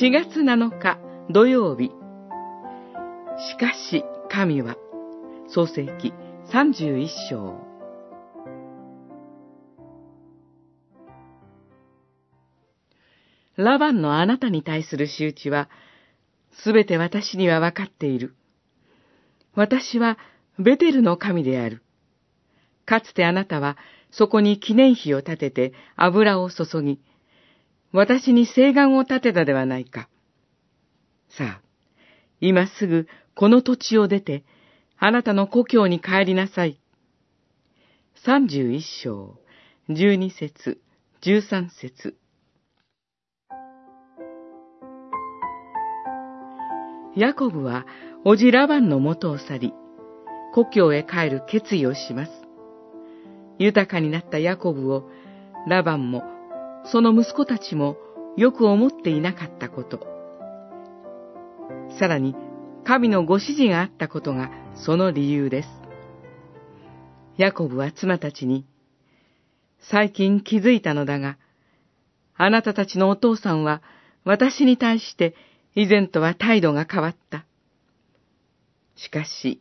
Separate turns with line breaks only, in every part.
4月7日土曜日。しかし神は、創世記31章。ラバンのあなたに対する仕打ちは、すべて私にはわかっている。私はベテルの神である。かつてあなたはそこに記念碑を建てて油を注ぎ、私に誓願を立てたではないか。さあ、今すぐこの土地を出て、あなたの故郷に帰りなさい。三十一章、十二節、十三節。ヤコブは、おじラバンの元を去り、故郷へ帰る決意をします。豊かになったヤコブを、ラバンもその息子たちもよく思っていなかったこと。さらに、神のご指示があったことがその理由です。ヤコブは妻たちに、最近気づいたのだが、あなたたちのお父さんは私に対して以前とは態度が変わった。しかし、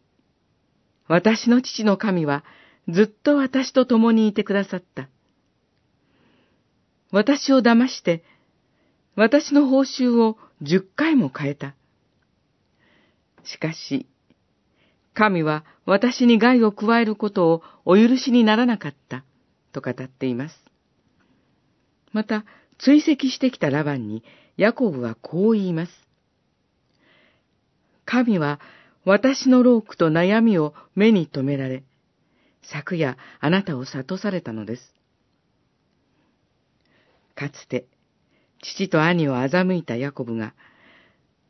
私の父の神はずっと私と共にいてくださった。私を騙して、私の報酬を十回も変えた。しかし、神は私に害を加えることをお許しにならなかった、と語っています。また、追跡してきたラバンに、ヤコブはこう言います。神は私のロークと悩みを目に留められ、昨夜あなたを悟されたのです。かつて、父と兄を欺いたヤコブが、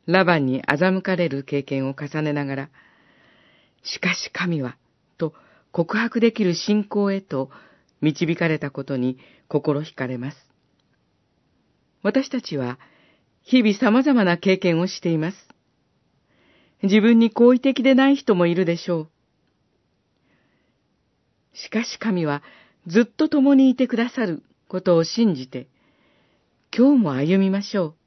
ラバンに欺かれる経験を重ねながら、しかし神は、と告白できる信仰へと導かれたことに心惹かれます。私たちは、日々様々な経験をしています。自分に好意的でない人もいるでしょう。しかし神はずっと共にいてくださることを信じて、今日も歩みましょう。